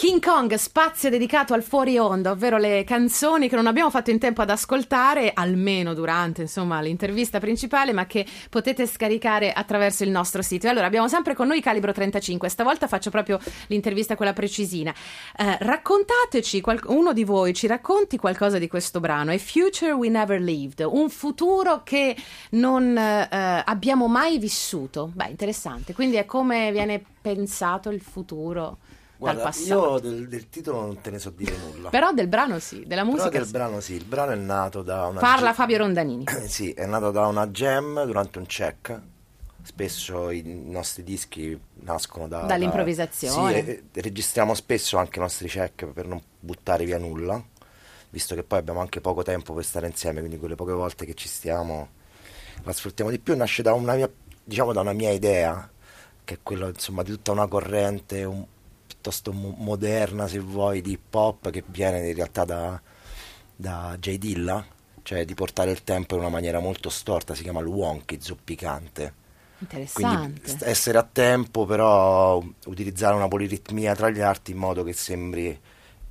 King Kong, spazio dedicato al fuori onda, ovvero le canzoni che non abbiamo fatto in tempo ad ascoltare, almeno durante insomma, l'intervista principale, ma che potete scaricare attraverso il nostro sito. E allora abbiamo sempre con noi Calibro 35, stavolta faccio proprio l'intervista quella precisina. Eh, raccontateci, qual- uno di voi ci racconti qualcosa di questo brano, A Future We Never Lived, un futuro che non eh, abbiamo mai vissuto. Beh, interessante, quindi è come viene pensato il futuro. Guarda, io del, del, titolo non te ne so dire nulla. Però del brano sì, della musica. Però del sì. brano sì, il brano è nato da una. Parla jam... Fabio Rondanini. sì, è nato da una jam durante un check. Spesso i nostri dischi nascono da, dall'improvvisazione. Da, sì, registriamo spesso anche i nostri check per non buttare via nulla, visto che poi abbiamo anche poco tempo per stare insieme, quindi quelle poche volte che ci stiamo la sfruttiamo di più. Nasce da una mia, diciamo, da una mia idea, che è quella insomma, di tutta una corrente un, piuttosto mo- moderna, se vuoi, di hip hop che viene in realtà da, da J. Dilla, cioè di portare il tempo in una maniera molto storta, si chiama il wonky, zoppicante. Interessante. Quindi essere a tempo, però utilizzare una poliritmia tra gli arti in modo che sembri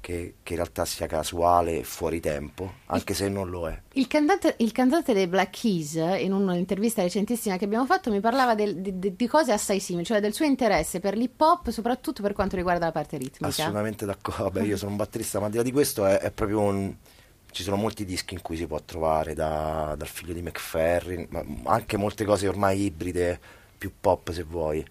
che, che, in realtà sia casuale e fuori tempo, anche il, se non lo è. Il cantante, il cantante, dei Black Keys, in un'intervista recentissima che abbiamo fatto, mi parlava del, di, di, cose assai simili, cioè del suo interesse per l'hip hop, soprattutto per quanto riguarda la parte ritmica. Assolutamente d'accordo. Vabbè, io sono un batterista, ma al di là di questo è, è proprio un. Ci sono molti dischi in cui si può trovare da, dal figlio di McFerrin, ma anche molte cose ormai ibride, più pop se vuoi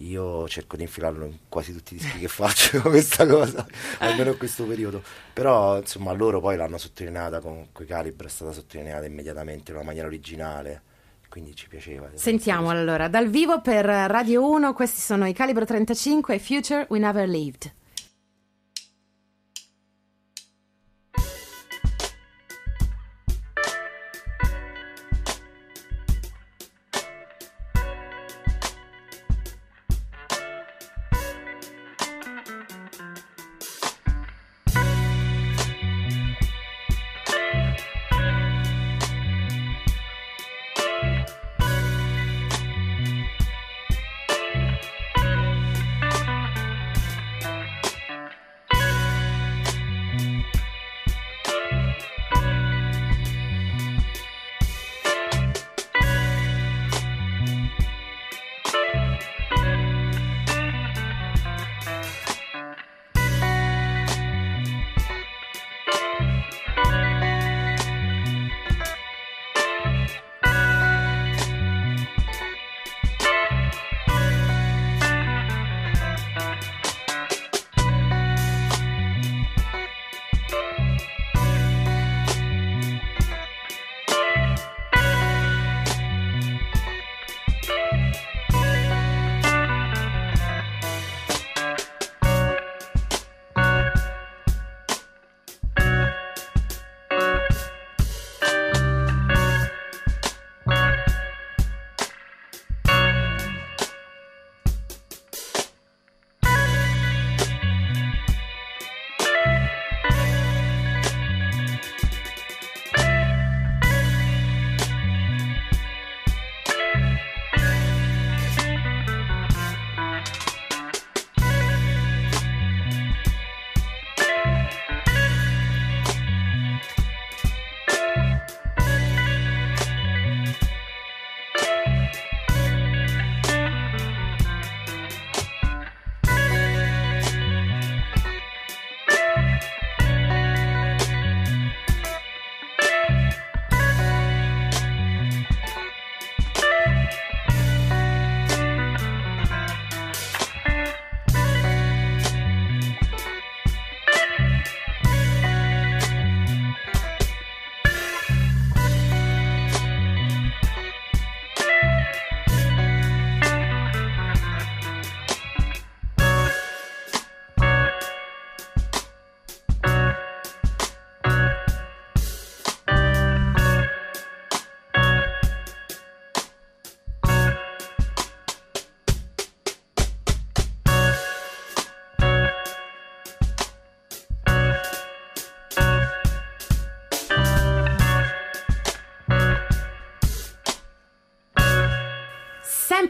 io cerco di infilarlo in quasi tutti i dischi che faccio questa cosa, almeno in questo periodo. Però insomma loro poi l'hanno sottolineata con quei calibri, è stata sottolineata immediatamente in una maniera originale. Quindi ci piaceva. Sentiamo allora, dal vivo per Radio 1, questi sono i Calibro 35 e Future We Never Lived.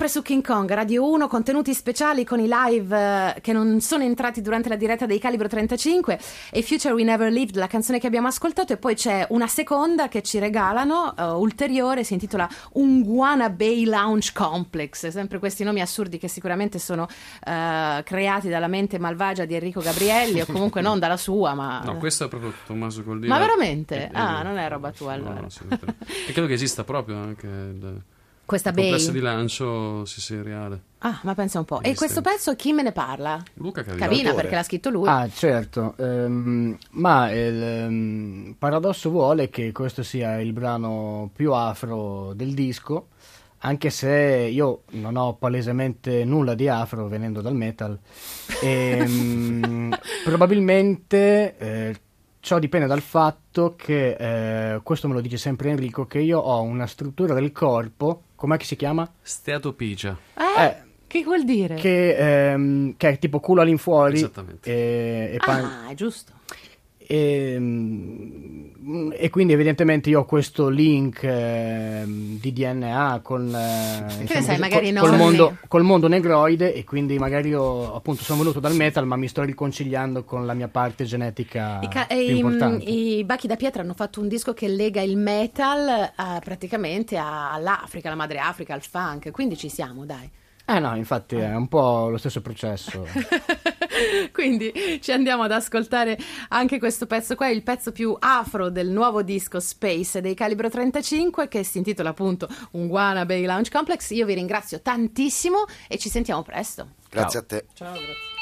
Sempre su King Kong, Radio 1, contenuti speciali con i live eh, che non sono entrati durante la diretta dei Calibro 35 e Future We Never Lived, la canzone che abbiamo ascoltato e poi c'è una seconda che ci regalano, uh, ulteriore, si intitola Unguana Bay Lounge Complex, sempre questi nomi assurdi che sicuramente sono uh, creati dalla mente malvagia di Enrico Gabrielli o comunque non dalla sua, ma... No, questo è proprio Tommaso Coldini. Ma veramente? Ah, non è roba tua allora. No, e credo che esista proprio anche... Il questa il complesso di lancio sì, sì, reale. Ah, ma pensa un po'. Esiste. E questo pezzo chi me ne parla? Luca Cavina. Cavina perché l'ha scritto lui. Ah, certo. Um, ma il um, paradosso vuole che questo sia il brano più afro del disco, anche se io non ho palesemente nulla di afro venendo dal metal. E, um, probabilmente eh, Ciò dipende dal fatto che, eh, questo me lo dice sempre Enrico, che io ho una struttura del corpo, com'è che si chiama? Steatopigia. Eh, eh che vuol dire? Che, ehm, che, è tipo culo all'infuori. Esattamente. E, e pan- ah, è giusto. E, mm, e, quindi evidentemente io ho questo link eh, di DNA con, eh, insomma, sai, col, col, mondo, col, mondo, negroide e quindi magari io appunto sono venuto dal metal ma mi sto riconciliando con la mia parte genetica I, ca- i, mm, i Bachi da Pietra hanno fatto un disco che lega il metal uh, praticamente all'Africa, alla madre Africa, al funk, quindi ci siamo dai. Eh no, infatti è un po' lo stesso processo. Quindi ci andiamo ad ascoltare anche questo pezzo qua, il pezzo più afro del nuovo disco Space dei Calibro 35 che si intitola appunto Unguana Bay Lounge Complex. Io vi ringrazio tantissimo e ci sentiamo presto. Grazie Ciao. a te. Ciao, grazie.